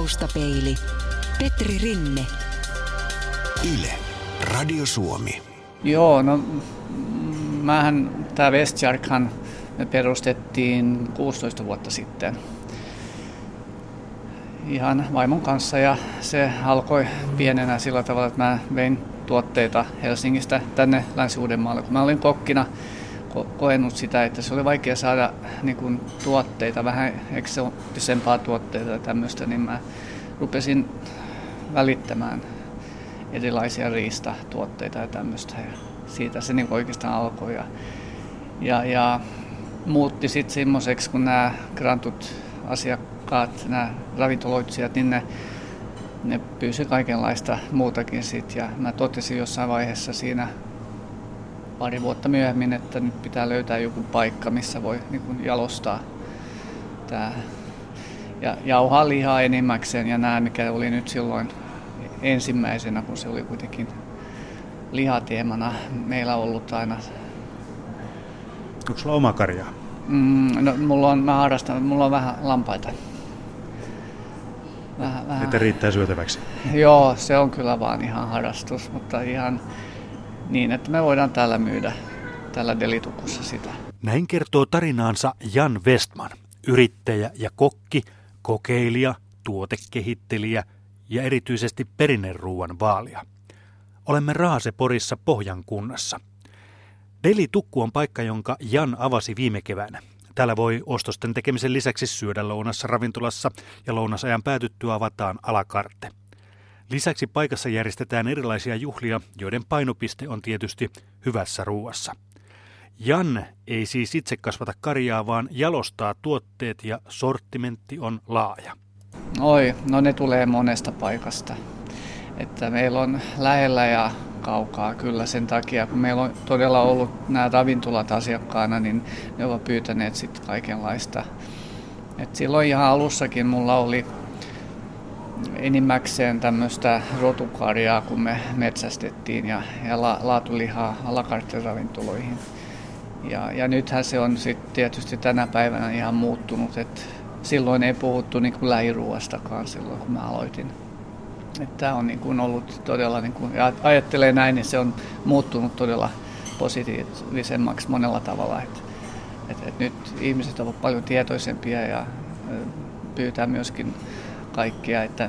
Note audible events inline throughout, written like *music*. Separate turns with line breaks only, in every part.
Taustapeili. Petri Rinne.
Yle. Radio Suomi.
Joo, no mähän, tämä Westjarkhan me perustettiin 16 vuotta sitten ihan vaimon kanssa ja se alkoi pienenä sillä tavalla, että mä vein tuotteita Helsingistä tänne Länsi-Uudenmaalle. Kun mä olin kokkina ko- koenut sitä, että se oli vaikea saada niin kuin, tuotteita, vähän eksoottisempaa tuotteita ja tämmöistä, niin mä rupesin välittämään erilaisia riistatuotteita ja tämmöistä. Ja siitä se niin oikeastaan alkoi. Ja, ja, ja muutti sitten semmoiseksi, kun nämä grantut asiakkaat, nämä ravintoloitsijat, niin ne, ne pyysi kaikenlaista muutakin sitten. Ja mä totesin jossain vaiheessa siinä pari vuotta myöhemmin, että nyt pitää löytää joku paikka, missä voi niin kuin jalostaa tämä ja jauhaa lihaa enimmäkseen ja nämä, mikä oli nyt silloin ensimmäisenä, kun se oli kuitenkin lihateemana meillä ollut aina.
Onko sulla oma karjaa?
Mm, no, mulla on, mä harrastan, mulla on vähän lampaita.
Vähän, vähän. Että riittää syötäväksi?
Joo, se on kyllä vaan ihan harrastus, mutta ihan niin, että me voidaan täällä myydä tällä delitukussa sitä.
Näin kertoo tarinaansa Jan Westman, yrittäjä ja kokki, kokeilija, tuotekehittelijä ja erityisesti perinneruuan vaalia. Olemme Raaseporissa Pohjan kunnassa. Deli-tukku on paikka, jonka Jan avasi viime keväänä. Täällä voi ostosten tekemisen lisäksi syödä lounassa ravintolassa ja lounasajan päätyttyä avataan alakarte. Lisäksi paikassa järjestetään erilaisia juhlia, joiden painopiste on tietysti hyvässä ruuassa. Jan ei siis itse kasvata karjaa, vaan jalostaa tuotteet ja sortimentti on laaja.
Oi, no ne tulee monesta paikasta. Että meillä on lähellä ja kaukaa kyllä sen takia, kun meillä on todella ollut nämä ravintolat asiakkaana, niin ne ovat pyytäneet sitten kaikenlaista. Et silloin ihan alussakin mulla oli enimmäkseen tämmöistä rotukarjaa, kun me metsästettiin ja, ja la, laatulihaa alakarttiravintoloihin. Ja, ja nythän se on sitten tietysti tänä päivänä ihan muuttunut, että silloin ei puhuttu niin kuin lähiruuastakaan silloin, kun mä aloitin. Tämä on niin kuin ollut todella, niin kuin, ja ajattelee näin, niin se on muuttunut todella positiivisemmaksi monella tavalla. Että, että, että nyt ihmiset ovat paljon tietoisempia ja pyytää myöskin kaikkia, että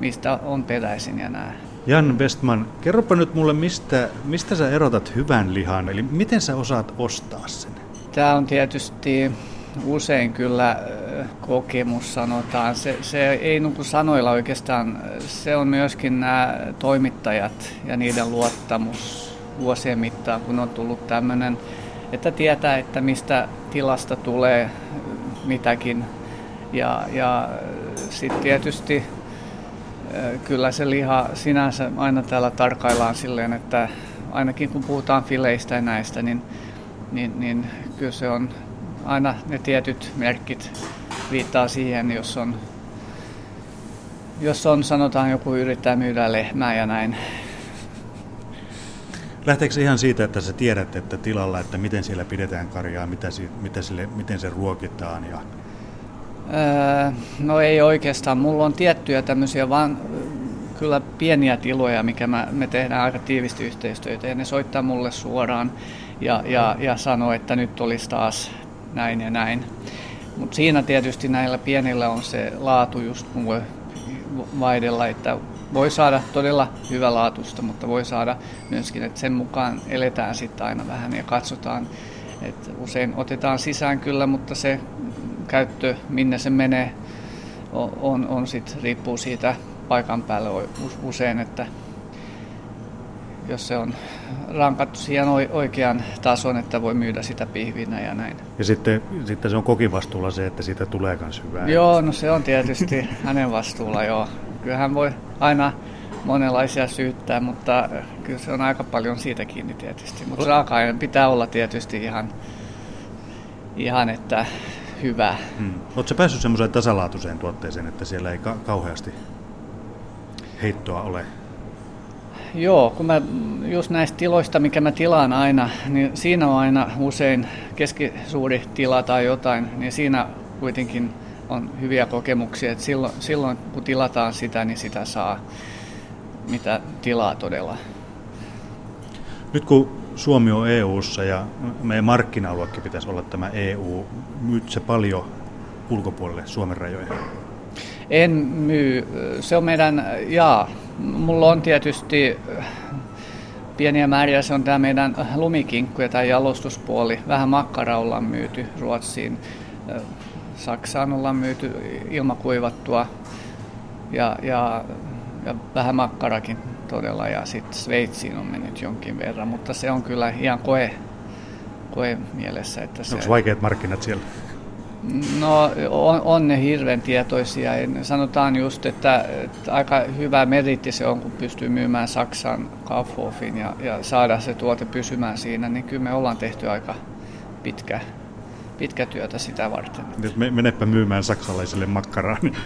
mistä on peräisin ja nämä.
Jan Westman, kerropa nyt mulle, mistä, mistä sä erotat hyvän lihan, eli miten sä osaat ostaa sen?
Tämä on tietysti usein kyllä kokemus sanotaan. Se, se ei nuku sanoilla oikeastaan, se on myöskin nämä toimittajat ja niiden luottamus vuosien mittaan, kun on tullut tämmöinen, että tietää, että mistä tilasta tulee mitäkin. Ja, ja sitten tietysti kyllä se liha sinänsä aina täällä tarkaillaan silleen, että ainakin kun puhutaan fileistä ja näistä, niin, niin, niin kyllä se on aina ne tietyt merkit viittaa siihen, jos on, jos on sanotaan joku yrittää myydä lehmää ja näin.
Lähteekö ihan siitä, että sä tiedät, että tilalla, että miten siellä pidetään karjaa, mitä, mitä sille, miten se ruokitaan ja
Öö, no ei oikeastaan. Mulla on tiettyjä tämmöisiä vaan kyllä pieniä tiloja, mikä mä, me tehdään aika tiivisti yhteistyötä ja ne soittaa mulle suoraan ja, ja, ja sanoo, että nyt olisi taas näin ja näin. Mutta siinä tietysti näillä pienillä on se laatu just mulle vaihdella, että voi saada todella hyvälaatuista, mutta voi saada myöskin, että sen mukaan eletään sitten aina vähän ja katsotaan. että usein otetaan sisään kyllä, mutta se käyttö, minne se menee, on, on, sit, riippuu siitä paikan päälle usein, että jos se on rankattu siihen oikean tason, että voi myydä sitä pihvinä ja näin.
Ja sitten, sitten se on kokin vastuulla se, että siitä tulee myös hyvää.
Joo, no se on tietysti *laughs* hänen vastuulla, joo. Kyllähän voi aina monenlaisia syyttää, mutta kyllä se on aika paljon siitä kiinni tietysti. Mutta raaka pitää olla tietysti ihan, ihan että hyvä.
Hmm. Oletko päässyt semmoiseen tasalaatuiseen tuotteeseen, että siellä ei ka- kauheasti heittoa ole?
Joo, kun mä just näistä tiloista, mikä mä tilaan aina, niin siinä on aina usein keskisuuri tila tai jotain, niin siinä kuitenkin on hyviä kokemuksia, että silloin, silloin kun tilataan sitä, niin sitä saa, mitä tilaa todella.
Nyt kun Suomi on EU:ssa ja meidän markkina-aluekin pitäisi olla tämä EU, myyt se paljon ulkopuolelle Suomen rajoja?
En myy. Se on meidän, jaa, mulla on tietysti pieniä määriä, se on tämä meidän lumikinkku ja tämä jalostuspuoli. Vähän makkaraa ollaan myyty Ruotsiin. Saksaan ollaan myyty ilmakuivattua ja, ja, ja vähän makkarakin todella ja sitten Sveitsiin on mennyt jonkin verran, mutta se on kyllä ihan koe, koe mielessä. Että se,
Onko vaikeat markkinat siellä?
No on, on ne hirveän tietoisia. Sanotaan just, että, että aika hyvä meritti se on, kun pystyy myymään Saksan Kaufhofin ja, ja saada se tuote pysymään siinä, niin kyllä me ollaan tehty aika pitkä, pitkä työtä sitä varten.
Nyt menepä myymään saksalaisille makkaraa. Niin.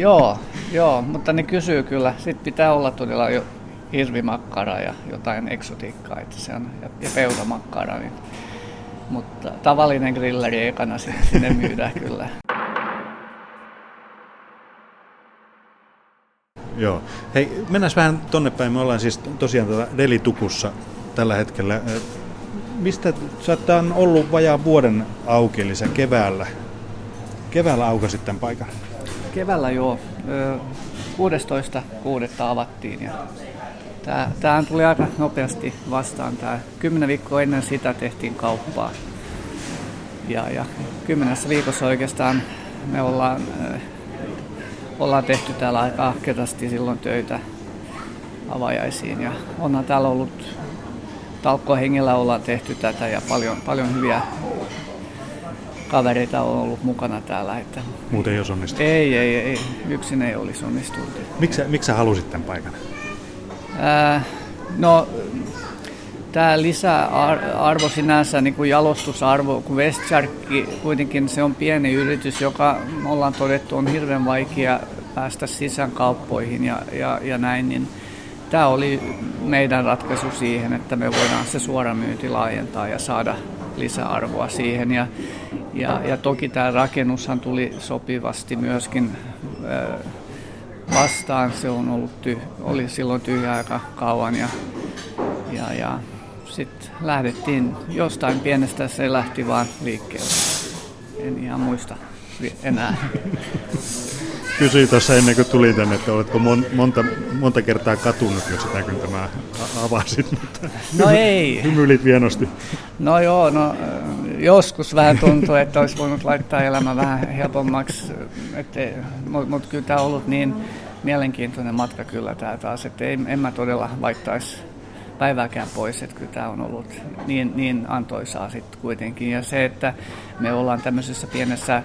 joo, joo, mutta ne kysyy kyllä. Sitten pitää olla todella jo hirvimakkara ja jotain eksotiikkaa, että se on, ja, ja peuramakkara. Niin mutta tavallinen grilleri ekana sinne myydään *laughs* kyllä.
Joo. Hei, mennään vähän tonne päin. Me ollaan siis tosiaan tuolla Delitukussa tällä hetkellä. Mistä sä on ollut vajaa vuoden auki, eli sä keväällä, keväällä aukasit tämän paikan?
Keväällä joo. 16.6. avattiin ja Tämä, tämä tuli aika nopeasti vastaan. Tämä kymmenen viikkoa ennen sitä tehtiin kauppaa. Ja, ja kymmenessä viikossa oikeastaan me ollaan, äh, ollaan tehty täällä aika ahkerasti silloin töitä avajaisiin. Ja onhan täällä ollut talkkohengellä ollaan tehty tätä ja paljon, paljon hyviä kavereita on ollut mukana täällä. Että
Muuten ei olisi onnistunut?
Ei, ei, ei. Yksin ei olisi onnistunut.
Miksi, miksi sä halusit tämän paikan?
No, tämä lisäarvo sinänsä, niin kuin jalostusarvo, kun Westjarkki kuitenkin se on pieni yritys, joka me ollaan todettu on hirveän vaikea päästä sisään kauppoihin ja, ja, ja näin, niin tämä oli meidän ratkaisu siihen, että me voidaan se suoramyynti laajentaa ja saada lisäarvoa siihen. Ja, ja, ja toki tämä rakennushan tuli sopivasti myöskin vastaan. Se on ollut ty- oli silloin tyhjä aika kauan ja, ja, ja sitten lähdettiin jostain pienestä, se lähti vaan liikkeelle. En ihan muista enää. *laughs*
Kysyin tuossa ennen kuin tuli tänne, että oletko mon, monta, monta kertaa katunut jo sitä, kun tämä avasit, mutta
no ei.
hymyilit vienosti.
No joo, no joskus vähän tuntuu, että olisi voinut laittaa elämä vähän helpommaksi, mutta mut kyllä tämä on ollut niin mielenkiintoinen matka kyllä tämä taas, että ei, en mä todella laittaisi päivääkään pois, että kyllä tämä on ollut niin, niin antoisaa sitten kuitenkin. Ja se, että me ollaan tämmöisessä pienessä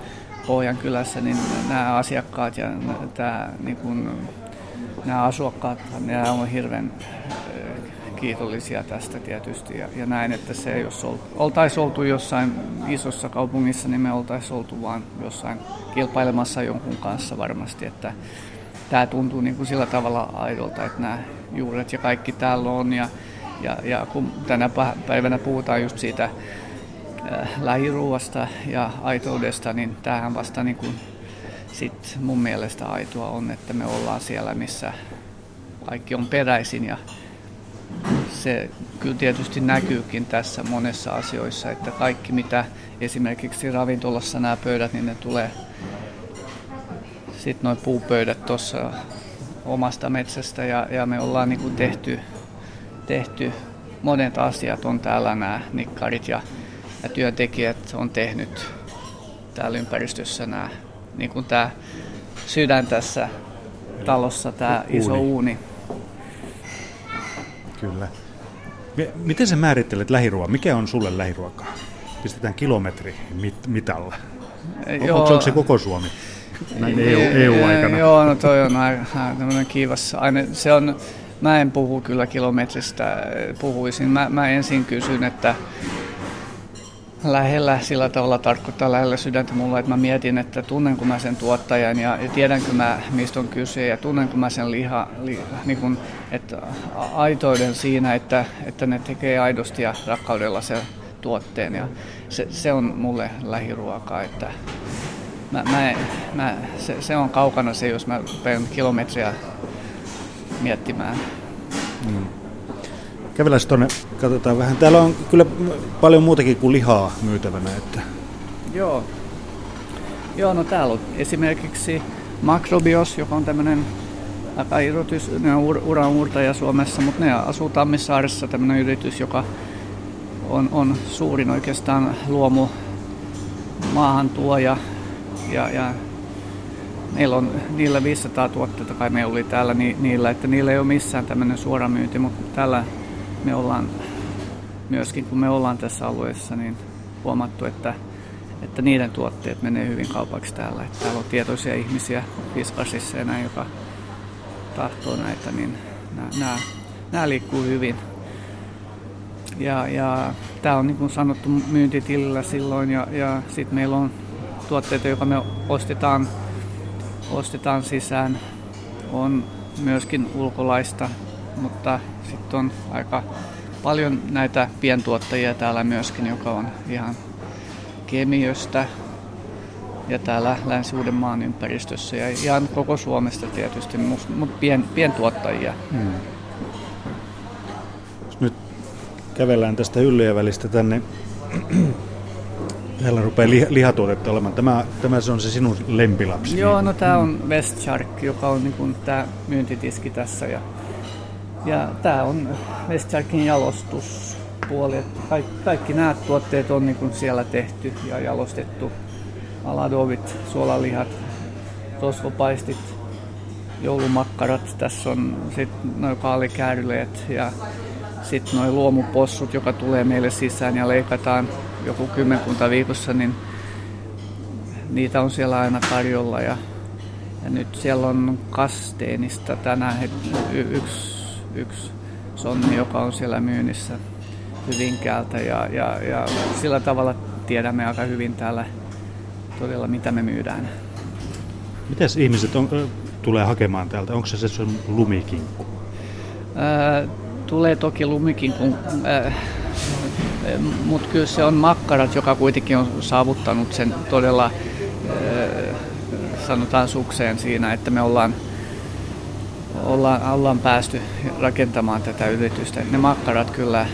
Pohjan kylässä, niin nämä asiakkaat ja tämä, niin kun, nämä asukkaat, ne on hirveän kiitollisia tästä tietysti. Ja, ja näin, että se jos oltaisiin oltu jossain isossa kaupungissa, niin me oltaisiin oltu vaan jossain kilpailemassa jonkun kanssa varmasti, että tämä tuntuu niin kuin sillä tavalla aidolta, että nämä juuret ja kaikki täällä on. Ja, ja, ja kun tänä päivänä puhutaan just siitä äh, lähiruuasta ja aitoudesta, niin tämähän vasta niin kuin sit mun mielestä aitoa on, että me ollaan siellä, missä kaikki on peräisin ja se kyllä tietysti näkyykin tässä monessa asioissa, että kaikki mitä esimerkiksi ravintolassa nämä pöydät, niin ne tulee sitten noin puupöydät tuossa omasta metsästä ja, ja me ollaan niin kuin tehty, tehty, monet asiat on täällä nämä nikkarit ja, ja työntekijät on tehnyt täällä ympäristössä nämä, niin kuin tämä sydän tässä talossa, tämä uuni. iso uuni.
Kyllä. Miten sä määrittelet lähiruokaa? Mikä on sulle lähiruokaa? Pistetään kilometri mit- mitalla. Joo. Onko, onko se koko Suomi? Näin EU, EU-aikana.
Joo, no toi on aika kiivas aine. Se on, mä en puhu kyllä kilometristä, puhuisin. Mä, mä ensin kysyn, että lähellä sillä tavalla tarkoittaa lähellä sydäntä mulla, että mä mietin, että tunnenko mä sen tuottajan ja, ja tiedänkö mä, mistä on kyse ja tunnenko mä sen liha, li, niin kun, että aitoiden siinä, että, että ne tekee aidosti ja rakkaudella sen tuotteen ja se, se on mulle lähiruokaa, että mä, mä, mä, se, se, on kaukana se, jos mä rupean kilometriä miettimään. Mm.
Kävellään tuonne, katsotaan vähän. Täällä on kyllä paljon muutakin kuin lihaa myytävänä. Että...
Joo. Joo, no täällä on esimerkiksi Makrobios, joka on tämmöinen aika yritys, ne on uran uurtaja Suomessa, mutta ne asuu Tammisaaressa, tämmöinen yritys, joka on, on suurin oikeastaan luomu maahantuoja ja, ja meillä on niillä 500 tuotteita, kai me oli täällä ni, niillä, että niillä ei ole missään tämmöinen suoramyynti, mutta täällä me ollaan myöskin, kun me ollaan tässä alueessa, niin huomattu, että, että niiden tuotteet menee hyvin kaupaksi täällä. Että täällä on tietoisia ihmisiä Fiskasissa ja näin, joka tahtoo näitä, niin nämä, nämä liikkuu hyvin. Ja, ja tämä on niin kuin sanottu myyntitilillä silloin ja, ja sitten meillä on tuotteita, joita me ostetaan, ostetaan sisään, on myöskin ulkolaista, mutta sitten on aika paljon näitä pientuottajia täällä myöskin, joka on ihan Kemiöstä ja täällä Länsi-Uudenmaan ympäristössä ja ihan koko Suomesta tietysti, mutta pien, pientuottajia. Hmm.
Nyt kävellään tästä hyllyjen välistä tänne *clears throat* Täällä rupeaa li- lihatuotetta olemaan. Tämä, tämä se on se sinun lempilapsi.
Joo, no tämä on West Shark, joka on niin tämä myyntitiski tässä. Ja, ja tämä on West Sharkin jalostuspuoli. Kaikki, kaikki nämä tuotteet on niin kuin siellä tehty ja jalostettu. Aladovit, suolalihat, tosvopaistit, joulumakkarat. Tässä on sitten noin kaalikääryleet ja sitten noin luomupossut, joka tulee meille sisään ja leikataan joku kymmenkunta viikossa, niin niitä on siellä aina tarjolla. Ja, ja nyt siellä on kasteenista tänään yksi, yksi sonni, joka on siellä myynnissä Hyvinkäältä. Ja, ja, ja sillä tavalla tiedämme aika hyvin täällä todella, mitä me myydään.
Mitäs ihmiset on, tulee hakemaan täältä? Onko se se sun lumikinkku?
Ää, tulee toki lumikin, kun, äh, mutta kyllä se on makkarat, joka kuitenkin on saavuttanut sen todella, äh, sanotaan sukseen siinä, että me ollaan, ollaan, ollaan päästy rakentamaan tätä yritystä. Ne makkarat kyllä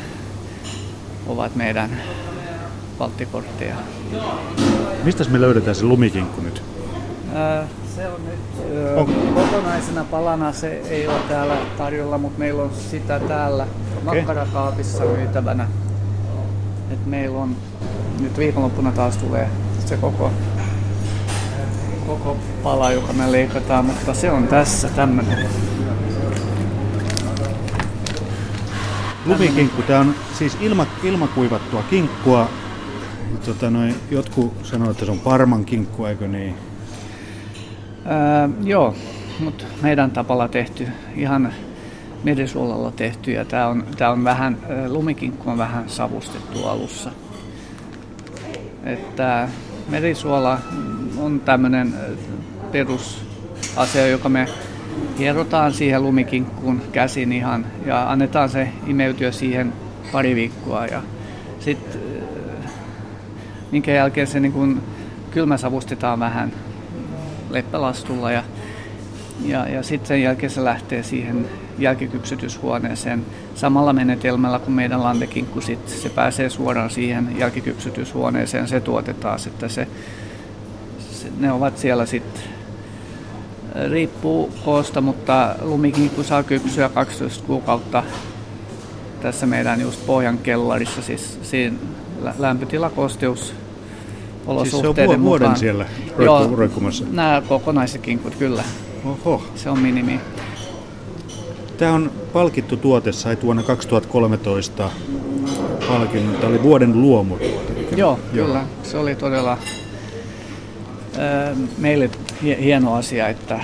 ovat meidän valttikortteja.
Mistä me löydetään se lumikinkku nyt?
Äh, se on nyt ö, on. kokonaisena palana, se ei ole täällä tarjolla, mutta meillä on sitä täällä okay. makkarakaapissa myytävänä. Et meillä on nyt viikonloppuna taas tulee se koko, koko pala, joka me leikataan, mutta se on tässä tämmöinen.
Lumikinkku, tämä on siis ilma, ilmakuivattua kinkkua. Tota noin, jotkut sanoo, että se on parman kinkku, eikö niin?
Öö, joo, mutta meidän tapalla tehty, ihan merisuolalla tehty ja tämä on, tää on vähän, lumikinkku on vähän savustettu alussa. Että merisuola on tämmöinen perusasia, joka me hierotaan siihen lumikinkkuun käsin ihan ja annetaan se imeytyä siihen pari viikkoa ja sitten minkä jälkeen se niin kun kylmäsavustetaan vähän leppälastulla ja, ja, ja sitten sen jälkeen se lähtee siihen jälkikypsytyshuoneeseen samalla menetelmällä kuin meidän landekinkku sit, se pääsee suoraan siihen jälkikypsytyshuoneeseen, se tuotetaan, että se, se, ne ovat siellä sitten riippuu koosta, mutta lumikinkku saa kypsyä 12 kuukautta tässä meidän just pohjan kellarissa, siis siinä lämpötilakosteus olosuhteiden siis se on
vuoden
mukaan.
siellä roikku, roikkumassa?
Nämä kokonaiset kinkut, kyllä.
Oho.
Se on minimi.
Tämä on palkittu tuote, sai vuonna 2013 palkinnon. Tämä oli vuoden luomutuote.
Joo, Joo, kyllä. Se oli todella meille hieno asia, että,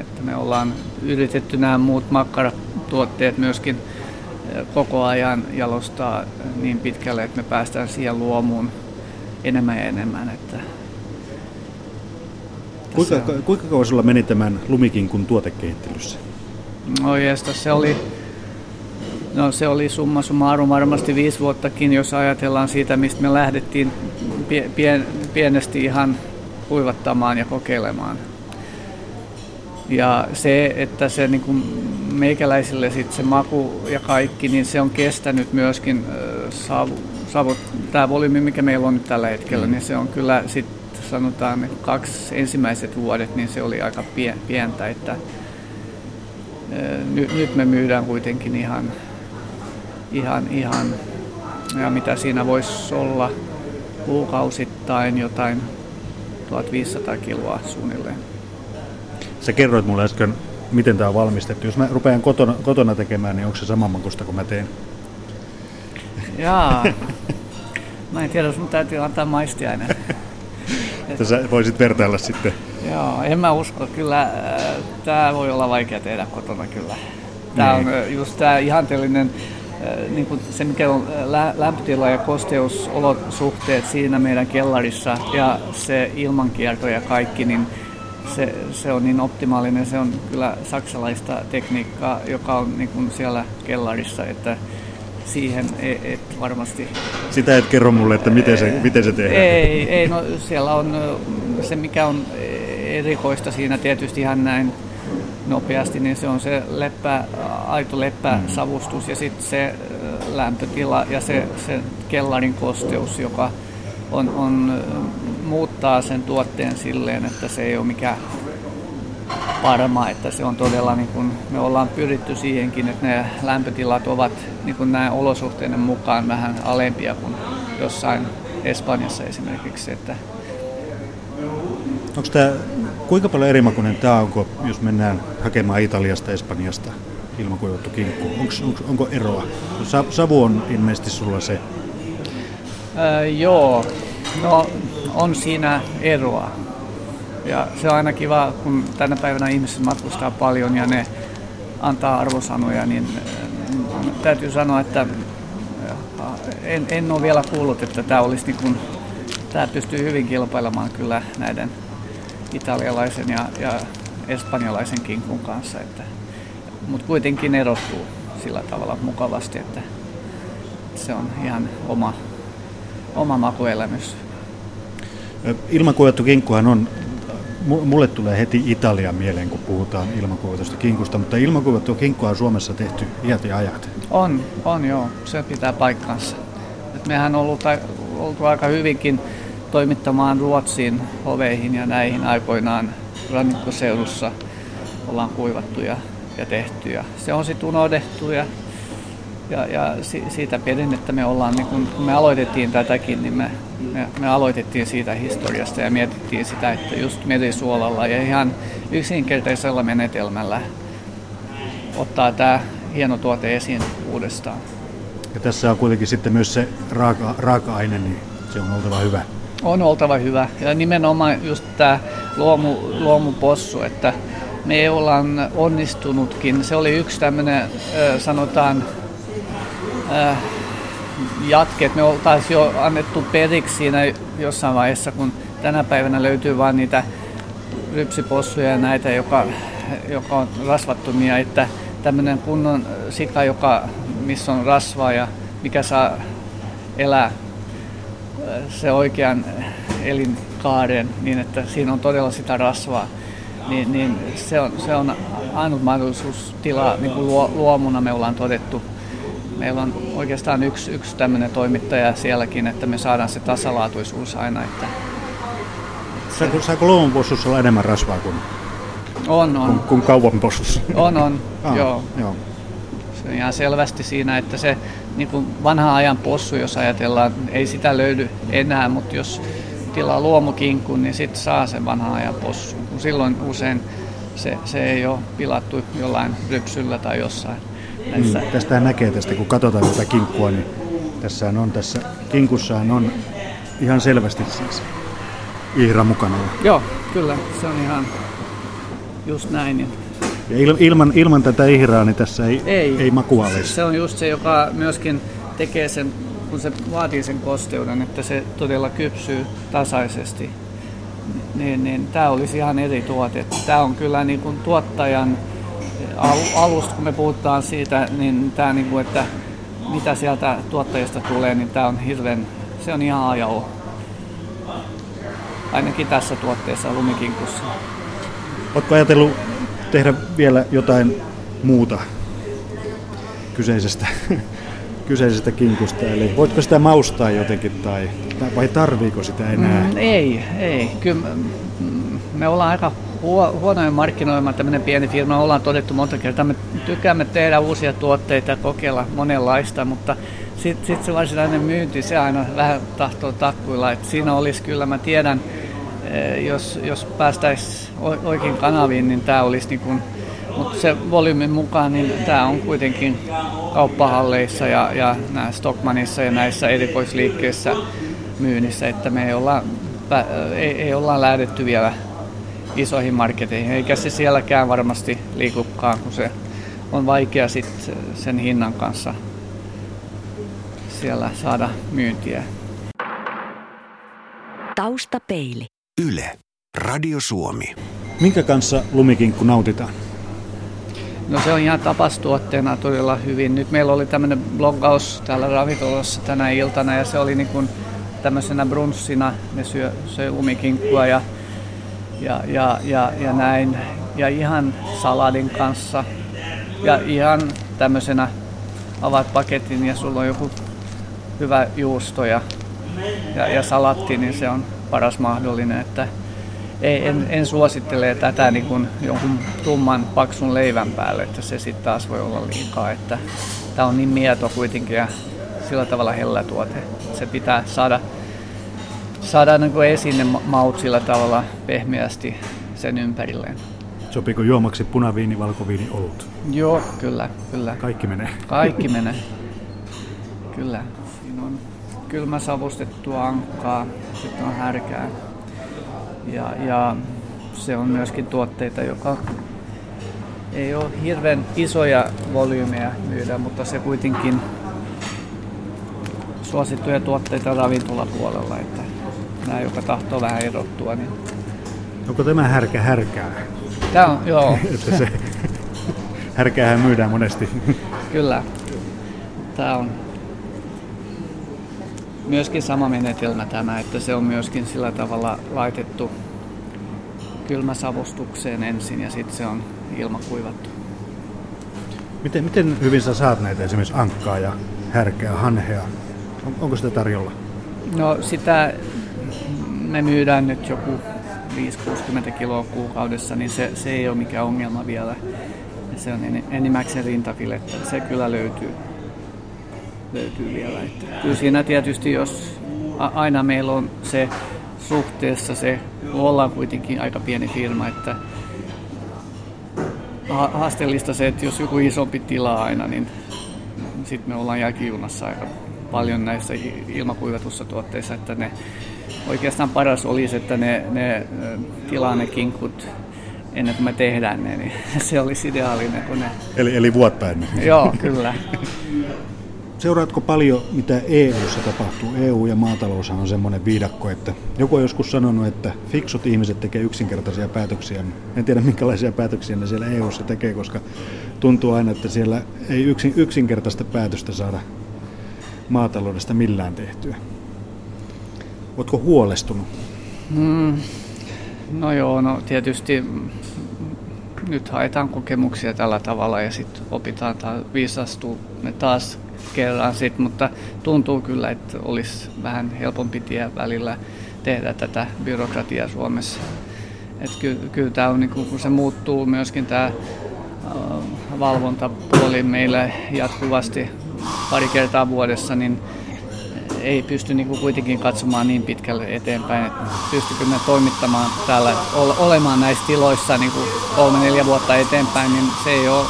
että me ollaan yritetty nämä muut makkaratuotteet myöskin koko ajan jalostaa niin pitkälle, että me päästään siihen luomuun enemmän ja enemmän. Että
kuinka, on... kuinka kauan sulla meni tämän lumikinkun tuotekehittelyssä?
No jeesta, se oli, no se oli summa summarum varmasti viisi vuottakin, jos ajatellaan siitä, mistä me lähdettiin pie, pien, pienesti ihan kuivattamaan ja kokeilemaan. Ja se, että se niin kuin meikäläisille sit se maku ja kaikki, niin se on kestänyt myöskin savu, savu, tämä volyymi, mikä meillä on nyt tällä hetkellä, mm. niin se on kyllä sitten sanotaan, että kaksi ensimmäiset vuodet, niin se oli aika pientä, että nyt, nyt me myydään kuitenkin ihan, ihan, ihan ja mitä siinä voisi olla kuukausittain jotain 1500 kiloa suunnilleen.
Sä kerroit mulle äsken, miten tämä on valmistettu. Jos mä rupean kotona, kotona tekemään, niin onko se makusta kuin mä teen?
Jaa. *laughs* Mä en tiedä, jos mun täytyy antaa maistiainen. *laughs*
että sä voisit vertailla sitten.
Joo, en mä usko. Kyllä äh, tämä voi olla vaikea tehdä kotona kyllä. Tämä niin. on äh, just tämä ihanteellinen äh, niin kuin se mikä on lämpötila ja kosteusolosuhteet siinä meidän kellarissa ja se ilmankierto ja kaikki, niin se, se on niin optimaalinen. Se on kyllä saksalaista tekniikkaa, joka on niin kuin siellä kellarissa, että siihen et, et varmasti...
Sitä et kerro mulle, että miten se, miten se tehdään.
Ei, ei, no siellä on se, mikä on erikoista siinä tietysti ihan näin nopeasti, niin se on se leppä, aito leppäsavustus mm. ja sitten se lämpötila ja se, se kellarin kosteus, joka on, on, muuttaa sen tuotteen silleen, että se ei ole mikään varma, että se on todella, niin kuin, me ollaan pyritty siihenkin, että ne lämpötilat ovat niin kuin näin olosuhteiden mukaan vähän alempia kuin jossain Espanjassa esimerkiksi. Että
Onko tämä, kuinka paljon erimakuinen tämä on, jos mennään hakemaan Italiasta, Espanjasta ilmakuivattu kinkku? Onko, onko, eroa? Savu on ilmeisesti sulla se.
Öö, joo, no on siinä eroa. Ja se on aina kiva, kun tänä päivänä ihmiset matkustaa paljon ja ne antaa arvosanoja, niin äh, täytyy sanoa, että äh, en, en ole vielä kuullut, että tämä olisi niin kuin, tämä pystyy hyvin kilpailemaan kyllä näiden italialaisen ja, ja espanjalaisen kinkun kanssa, että, mutta kuitenkin erottuu sillä tavalla mukavasti, että se on ihan oma, oma makuelämys.
Ilmakuivattu kinkkuhan on mulle tulee heti Italia mieleen, kun puhutaan ilmakuivatusta kinkusta, mutta ilmakuivattua kinkkua on Suomessa tehty iät ja ajat.
On, on joo, se pitää paikkansa. Et mehän on ollut, oltu aika hyvinkin toimittamaan Ruotsiin hoveihin ja näihin aikoinaan rannikkoseudussa ollaan kuivattu ja, ja tehty. Ja se on sitten unohdettu ja, ja, ja siitä perinnettä me ollaan, niin kun me aloitettiin tätäkin, niin me me, me aloitettiin siitä historiasta ja mietittiin sitä, että just merisuolalla ja ihan yksinkertaisella menetelmällä ottaa tämä hieno tuote esiin uudestaan.
Ja tässä on kuitenkin sitten myös se raaka, raaka-aine, niin se on oltava hyvä.
On oltava hyvä. Ja nimenomaan just tämä luomu, luomupossu, että me ollaan onnistunutkin. Se oli yksi tämmöinen, sanotaan, jatkeet. Me oltaisiin jo annettu periksi siinä jossain vaiheessa, kun tänä päivänä löytyy vain niitä rypsipossuja ja näitä, joka, joka on rasvattomia, että tämmöinen kunnon sika, joka, missä on rasvaa ja mikä saa elää se oikean elinkaaren niin, että siinä on todella sitä rasvaa, niin, niin se, on, se on ainut mahdollisuus tilaa, niin kuin luomuna me ollaan todettu meillä on oikeastaan yksi, yksi tämmöinen toimittaja sielläkin, että me saadaan se tasalaatuisuus aina. Että,
että saako, saako luomupossussa olla enemmän rasvaa kuin,
on, on.
kuin, kuin kaupan possussa?
On, on, ah, joo. joo. Ihan selvästi siinä, että se niin kuin vanha ajan possu, jos ajatellaan, ei sitä löydy enää, mutta jos tilaa luomukinkun, niin sitten saa sen vanhan ajan possu. Silloin usein se, se ei ole pilattu jollain rypsyllä tai jossain
näissä. Mm, tästä näkee tästä, kun katsotaan tätä kinkkua, niin tässä on tässä kinkussaan on ihan selvästi siis ihra mukana.
Joo, kyllä, se on ihan just näin.
Ja il, ilman, ilman tätä ihraa niin tässä ei, ei, ei makua olisi.
Se on just se, joka myöskin tekee sen, kun se vaatii sen kosteuden, että se todella kypsyy tasaisesti. Niin, niin tämä olisi ihan eri tuote. Tämä on kyllä niin kuin tuottajan alusta, kun me puhutaan siitä, niin tämä, niin kuin, että mitä sieltä tuottajista tulee, niin tämä on hirveän, se on ihan ajo. ainakin tässä tuotteessa lumikinkussa.
Oletko ajatellut tehdä vielä jotain muuta kyseisestä, kyseisestä kinkusta? Eli voitko sitä maustaa jotenkin tai vai tarviiko sitä enää?
Mm, ei, ei. Kyllä mm, me ollaan aika huonoja markkinoimaan tämmöinen pieni firma. Ollaan todettu monta kertaa, me tykkäämme tehdä uusia tuotteita ja kokeilla monenlaista, mutta sitten sit se varsinainen myynti, se aina vähän tahtoo takkuilla. Et siinä olisi kyllä, mä tiedän, jos, jos päästäisiin oikein kanaviin, niin tämä olisi niin kuin, mutta se volyymin mukaan, niin tämä on kuitenkin kauppahalleissa ja, ja näissä Stockmanissa ja näissä erikoisliikkeissä myynnissä, että me ei olla, ei, ei olla lähdetty vielä isoihin marketeihin, eikä se sielläkään varmasti liikukaan, kun se on vaikea sit sen hinnan kanssa siellä saada myyntiä.
Taustapeili.
Yle. Radio Suomi.
Minkä kanssa lumikinkku nautitaan?
No se on ihan tapastuotteena todella hyvin. Nyt meillä oli tämmöinen bloggaus täällä ravintolassa tänä iltana ja se oli niin kuin tämmöisenä brunssina. Ne syö, söi lumikinkkua ja, ja, ja, ja, ja näin. Ja ihan saladin kanssa. Ja ihan tämmöisenä avaat paketin ja sulla on joku hyvä juusto ja, ja, ja salatti, niin se on paras mahdollinen. Että ei, en, en suosittele tätä niin kuin jonkun tumman paksun leivän päälle, että se sitten taas voi olla liikaa. Että tämä on niin mieto kuitenkin ja sillä tavalla hellä tuote. Se pitää saada, saada niin kuin esiin ne maut sillä tavalla pehmeästi sen ympärilleen.
Sopiiko juomaksi punaviini, valkoviini, olut?
Joo, kyllä, kyllä.
Kaikki menee.
Kaikki menee. Kyllä. Siinä on kylmä savustettua ankkaa, sitten on härkää. Ja, ja se on myöskin tuotteita, joka ei ole hirveän isoja volyymeja myydä, mutta se kuitenkin suosittuja tuotteita ravintolapuolella, että nämä, joka tahtoo vähän erottua. Niin...
Onko tämä härkä härkää?
Tämä on, joo. *laughs*
että se *laughs* härkäähän myydään monesti.
Kyllä. Tämä on myöskin sama menetelmä tämä, että se on myöskin sillä tavalla laitettu kylmäsavustukseen ensin ja sitten se on ilmakuivattu.
Miten, miten hyvin sä saat näitä esimerkiksi ankkaa ja härkää, hanhea? On, onko sitä tarjolla?
No sitä me myydään nyt joku 5-60 kiloa kuukaudessa, niin se, se ei ole mikään ongelma vielä. Se on enimmäkseen rintafilettä. Se kyllä löytyy löytyy vielä. Että kyllä siinä tietysti, jos aina meillä on se suhteessa se, ollaan kuitenkin aika pieni firma, että haasteellista se, että jos joku isompi tila aina, niin sitten me ollaan jälkijunassa aika paljon näissä ilmakuivatussa tuotteissa, että ne oikeastaan paras olisi, että ne, ne tilaa ne kinkut ennen kuin me tehdään ne, niin *laughs* se olisi ideaalinen. Kun ne...
Eli, eli vuotta ennen.
Joo, kyllä.
Seuraatko paljon, mitä EU:ssa tapahtuu? EU ja maatalous on semmoinen viidakko, että joku on joskus sanonut, että fiksut ihmiset tekee yksinkertaisia päätöksiä. En tiedä, minkälaisia päätöksiä ne siellä EU:ssa tekee, koska tuntuu aina, että siellä ei yksin, yksinkertaista päätöstä saada maataloudesta millään tehtyä. Oletko huolestunut?
Mm, no joo, no tietysti nyt haetaan kokemuksia tällä tavalla ja sitten opitaan tai viisastuu ne taas kerran sit, mutta tuntuu kyllä, että olisi vähän helpompi tie välillä tehdä tätä byrokratiaa Suomessa. Et kyllä, kyllä tämä on, niin kun se muuttuu myöskin tämä valvontapuoli meillä jatkuvasti pari kertaa vuodessa, niin ei pysty niin kuin kuitenkin katsomaan niin pitkälle eteenpäin, että pystykö me toimittamaan täällä, olemaan näissä tiloissa niin kuin kolme-neljä vuotta eteenpäin, niin se ei ole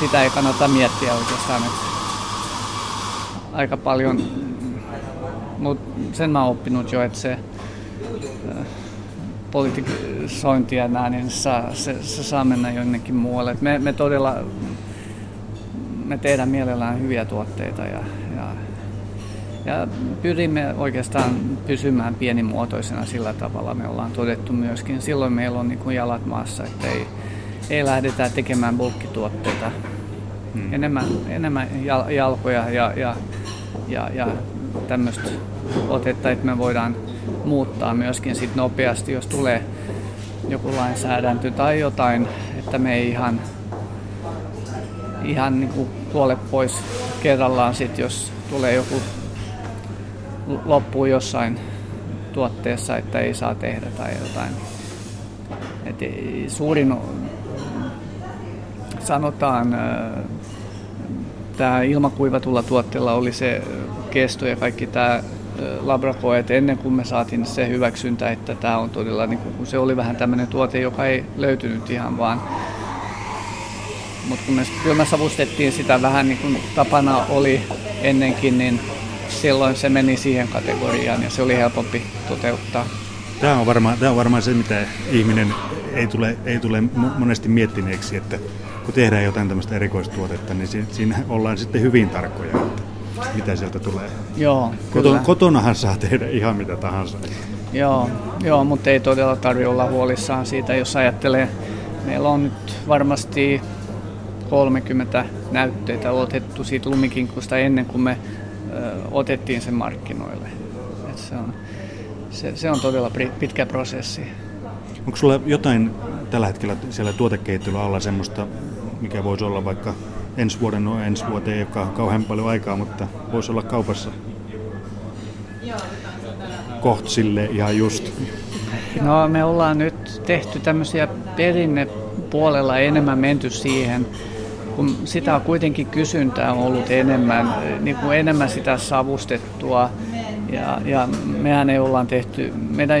sitä ei kannata miettiä oikeastaan. Että aika paljon, mutta sen mä oon oppinut jo, että se äh, politisointi ja nää, niin saa, se, se, saa mennä jonnekin muualle. me, me todella me tehdään mielellään hyviä tuotteita ja, ja, pyrimme oikeastaan pysymään pienimuotoisena sillä tavalla. Me ollaan todettu myöskin. Silloin meillä on niin kuin jalat maassa, että ei, ei lähdetä tekemään bulkkituotteita. Hmm. Enemmän, enemmän jalkoja ja, ja, ja, ja tämmöistä otetta, että me voidaan muuttaa myöskin sit nopeasti, jos tulee joku lainsäädäntö tai jotain, että me ei ihan, ihan niin kuin tuolle pois kerrallaan sit, jos tulee joku loppu jossain tuotteessa, että ei saa tehdä tai jotain. Et suurin sanotaan tämä ilmakuivatulla tuotteella oli se kesto ja kaikki tämä labrakoet ennen kuin me saatiin se hyväksyntä, että tämä on todella, niin kun se oli vähän tämmöinen tuote, joka ei löytynyt ihan vaan. Mutta kun me, kyllä me savustettiin sitä vähän niin kuin tapana oli ennenkin, niin silloin se meni siihen kategoriaan ja se oli helpompi toteuttaa.
Tämä on varmaan, tämä on varmaan se, mitä ihminen ei tule, ei tule monesti miettineeksi, että kun tehdään jotain tämmöistä erikoistuotetta, niin siinä ollaan sitten hyvin tarkkoja, että mitä sieltä tulee.
Joo,
Koton, kotonahan saa tehdä ihan mitä tahansa.
Joo, joo mutta ei todella tarvitse olla huolissaan siitä, jos ajattelee. Meillä on nyt varmasti 30 näytteitä otettu siitä lumikinkusta ennen kuin me otettiin sen markkinoille. Et se, on, se, se on todella pitkä prosessi.
Onko sulla jotain tällä hetkellä siellä tuotekehittelyllä alla semmoista, mikä voisi olla vaikka ensi vuoden, no ensi vuoteen ei ole kauhean paljon aikaa, mutta voisi olla kaupassa koht sille ihan just.
No me ollaan nyt tehty tämmöisiä perinnepuolella enemmän menty siihen, kun sitä on kuitenkin kysyntää ollut enemmän, niin kuin enemmän sitä savustettua. Ja, ja mehän ei ollaan tehty, meidän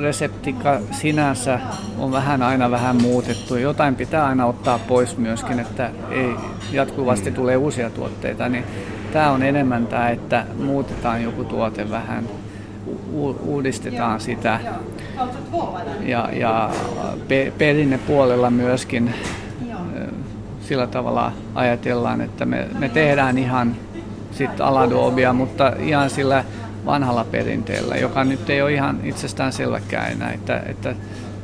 reseptika sinänsä on vähän aina vähän muutettu. Jotain pitää aina ottaa pois myöskin, että ei jatkuvasti tule uusia tuotteita. Niin tämä on enemmän tämä, että muutetaan joku tuote vähän, u- uudistetaan sitä. Ja, ja pe- perinnepuolella myöskin sillä tavalla ajatellaan, että me, me tehdään ihan sit aladobia, mutta ihan sillä vanhalla perinteellä, joka nyt ei ole ihan itsestään selväkään enää, että, että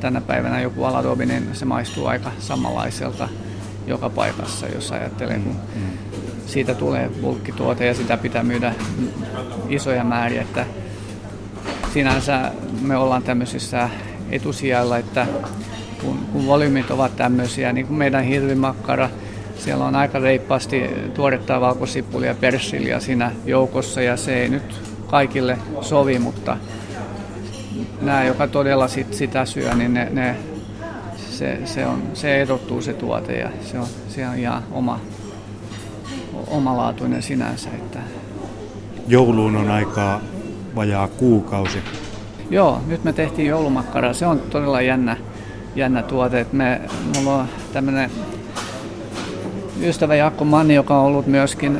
tänä päivänä joku aladobi, niin se maistuu aika samanlaiselta joka paikassa, jos ajattelee, kun siitä tulee bulkkituote ja sitä pitää myydä isoja määriä, että sinänsä me ollaan tämmöisissä etusijalla, että kun, kun volyymit ovat tämmöisiä, niin kuin meidän hirvimakkara, siellä on aika reippaasti tuoretta valkosipulia ja persiliä siinä joukossa ja se ei nyt kaikille sovi, mutta nämä, joka todella sit sitä syö, niin ne, ne, se, se, on, se erottuu se tuote ja se on, se on ihan oma, omalaatuinen sinänsä. Että...
Jouluun on aikaa vajaa kuukausi.
Joo, nyt me tehtiin joulumakkara. Se on todella jännä, jännä tuote. Me, mulla on tämmöinen ystävä Jaakko Manni, joka on ollut myöskin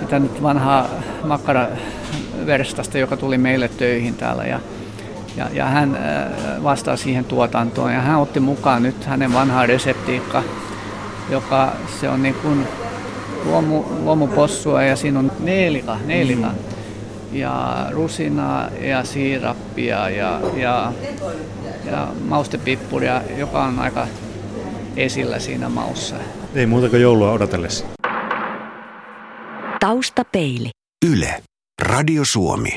pitänyt vanhaa makkaraverstasta, joka tuli meille töihin täällä. Ja, ja, ja hän vastaa siihen tuotantoon ja hän otti mukaan nyt hänen vanhaa reseptiikka, joka se on niin kuin luomu, luomupossua ja siinä on neelika, neelika. Mm. ja rusinaa ja siirappia ja, ja, ja maustepippuria, joka on aika esillä siinä maussa.
Ei muuta kuin joulua odotellessa.
Taustapeili.
Yle. Radio Suomi.